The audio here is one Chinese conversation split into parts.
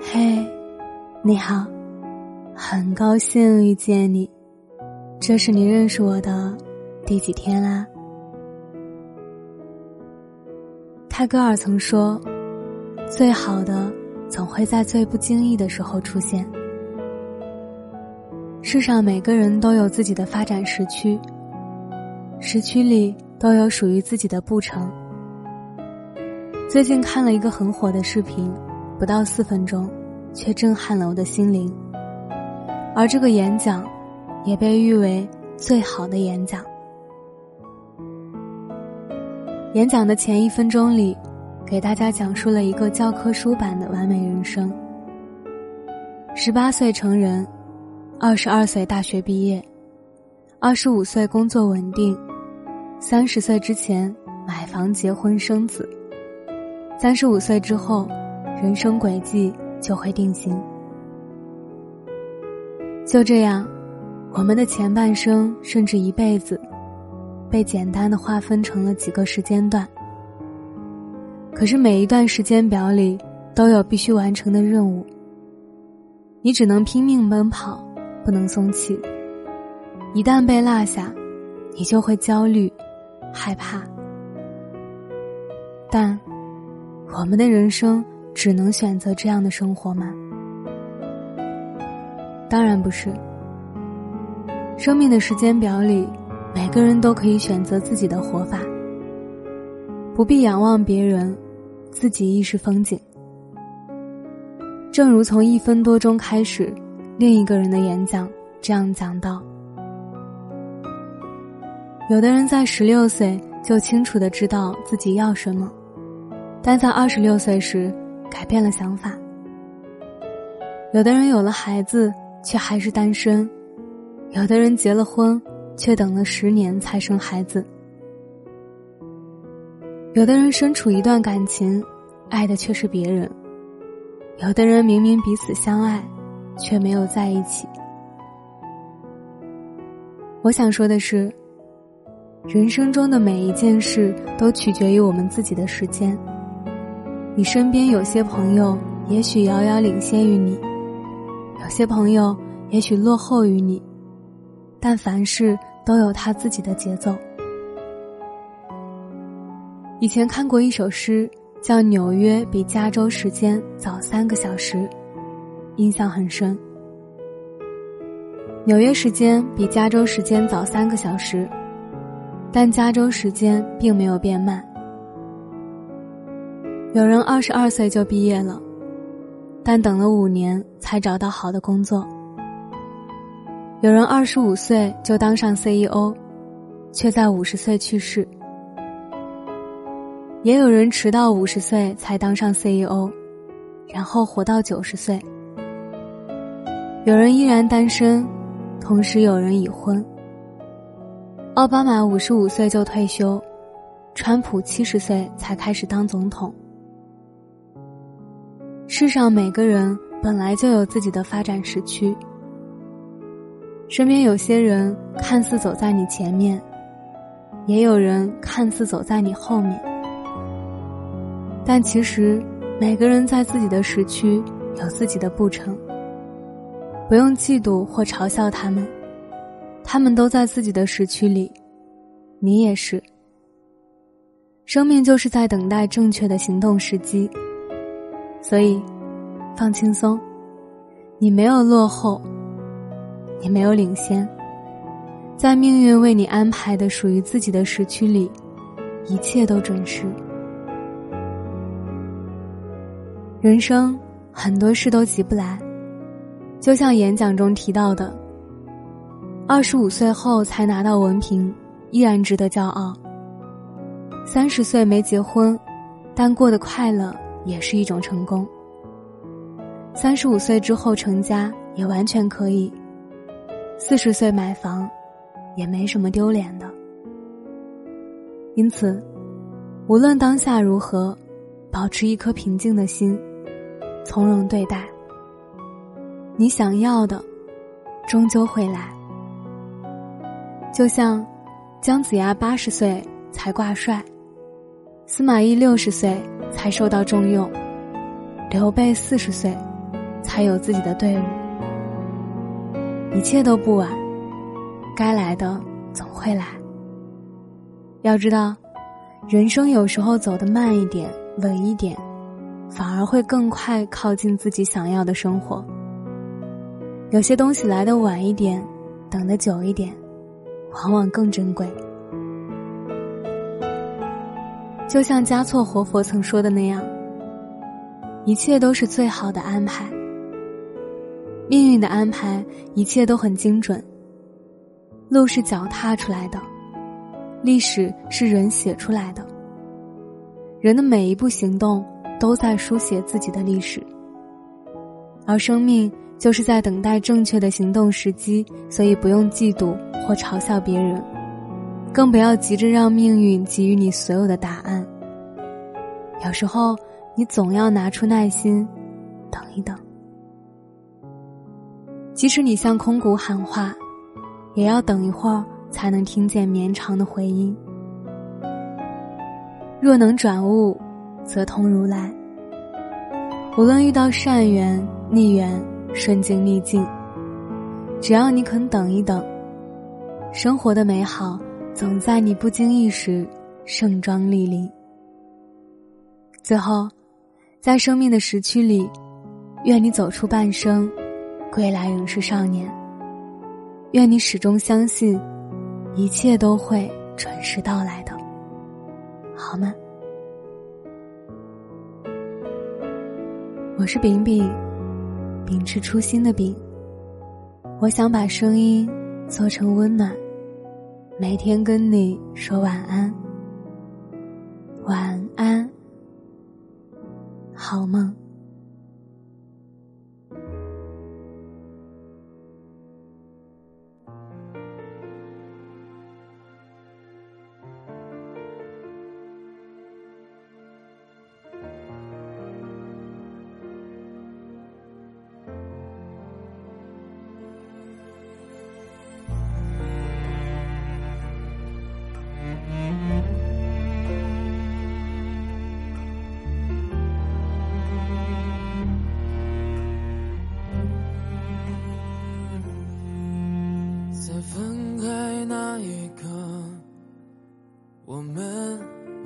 嘿，你好，很高兴遇见你。这是你认识我的第几天啦？泰戈尔曾说：“最好的总会在最不经意的时候出现。”世上每个人都有自己的发展时区，时区里都有属于自己的步程。最近看了一个很火的视频，不到四分钟，却震撼了我的心灵。而这个演讲，也被誉为最好的演讲。演讲的前一分钟里，给大家讲述了一个教科书版的完美人生：十八岁成人，二十二岁大学毕业，二十五岁工作稳定，三十岁之前买房结婚生子。三十五岁之后，人生轨迹就会定型。就这样，我们的前半生甚至一辈子，被简单的划分成了几个时间段。可是每一段时间表里都有必须完成的任务，你只能拼命奔跑，不能松气。一旦被落下，你就会焦虑、害怕。但。我们的人生只能选择这样的生活吗？当然不是。生命的时间表里，每个人都可以选择自己的活法，不必仰望别人，自己亦是风景。正如从一分多钟开始，另一个人的演讲这样讲到：有的人在十六岁就清楚的知道自己要什么。但在二十六岁时，改变了想法。有的人有了孩子，却还是单身；有的人结了婚，却等了十年才生孩子；有的人身处一段感情，爱的却是别人；有的人明明彼此相爱，却没有在一起。我想说的是，人生中的每一件事都取决于我们自己的时间。你身边有些朋友，也许遥遥领先于你；有些朋友，也许落后于你。但凡事都有他自己的节奏。以前看过一首诗，叫《纽约比加州时间早三个小时》，印象很深。纽约时间比加州时间早三个小时，但加州时间并没有变慢。有人二十二岁就毕业了，但等了五年才找到好的工作。有人二十五岁就当上 CEO，却在五十岁去世。也有人迟到五十岁才当上 CEO，然后活到九十岁。有人依然单身，同时有人已婚。奥巴马五十五岁就退休，川普七十岁才开始当总统。世上每个人本来就有自己的发展时区，身边有些人看似走在你前面，也有人看似走在你后面，但其实每个人在自己的时区有自己的步程，不用嫉妒或嘲笑他们，他们都在自己的时区里，你也是。生命就是在等待正确的行动时机。所以，放轻松，你没有落后，你没有领先，在命运为你安排的属于自己的时区里，一切都准时。人生很多事都急不来，就像演讲中提到的，二十五岁后才拿到文凭，依然值得骄傲。三十岁没结婚，但过得快乐。也是一种成功。三十五岁之后成家也完全可以，四十岁买房，也没什么丢脸的。因此，无论当下如何，保持一颗平静的心，从容对待。你想要的，终究会来。就像姜子牙八十岁才挂帅，司马懿六十岁。才受到重用，刘备四十岁才有自己的队伍。一切都不晚，该来的总会来。要知道，人生有时候走得慢一点、稳一点，反而会更快靠近自己想要的生活。有些东西来的晚一点，等的久一点，往往更珍贵。就像加措活佛曾说的那样，一切都是最好的安排。命运的安排，一切都很精准。路是脚踏出来的，历史是人写出来的。人的每一步行动，都在书写自己的历史。而生命就是在等待正确的行动时机，所以不用嫉妒或嘲笑别人。更不要急着让命运给予你所有的答案。有时候，你总要拿出耐心，等一等。即使你向空谷喊话，也要等一会儿才能听见绵长的回音。若能转悟，则通如来。无论遇到善缘、逆缘、顺境逆境，只要你肯等一等，生活的美好。总在你不经意时盛装莅临。最后，在生命的时区里，愿你走出半生，归来仍是少年。愿你始终相信，一切都会准时到来的，好吗？我是饼饼，秉持初心的饼。我想把声音做成温暖。每天跟你说晚安，晚安，好梦。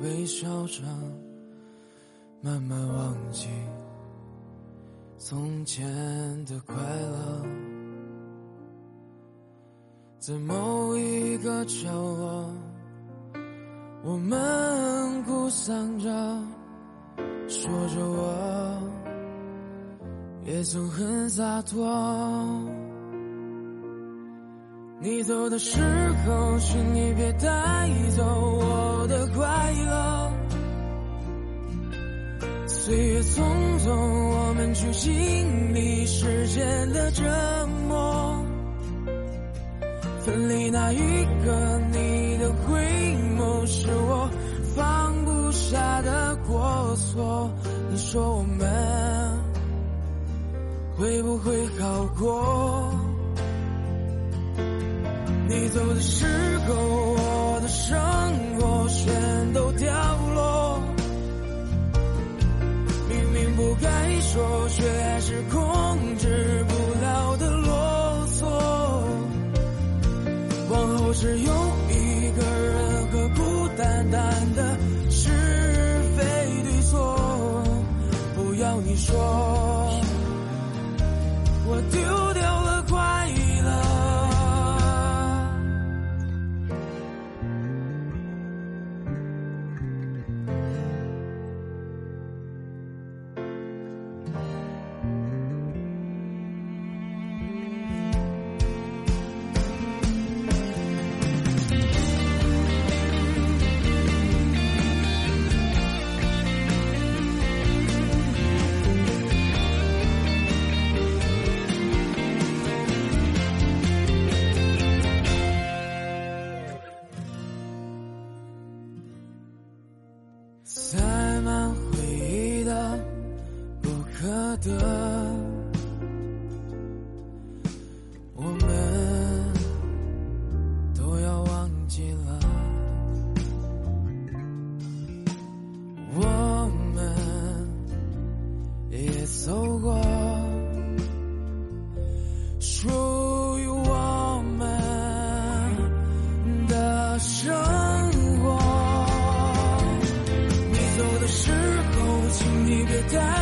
微笑着，慢慢忘记从前的快乐，在某一个角落，我们哭丧着，说着我也曾很洒脱。你走的时候，请你别带走我的快乐。岁月匆匆，我们去经历时间的折磨。分离那一刻，你的回眸是我放不下的过错。你说我们会不会好过？走的时候，我的生活全都掉落。明明不该说，却是控制不了的啰嗦。往后只有一个人和孤单单的是非对错。不要你说，我丢塞满回忆的不可得，我们都要忘记了，我们也走过说你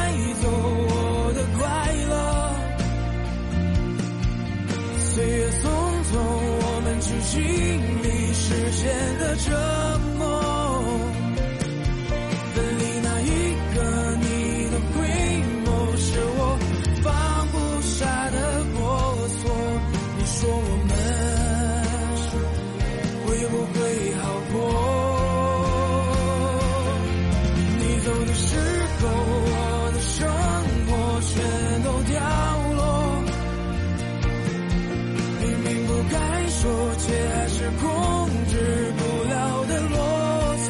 控制不了的啰嗦。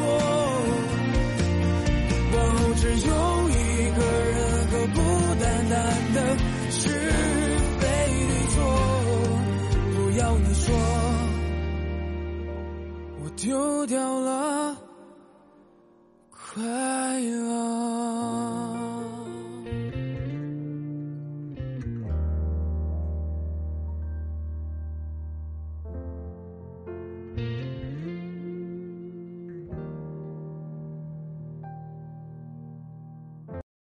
往后只有一个人，和不单单的是非对错？不要你说，我丢掉了快乐。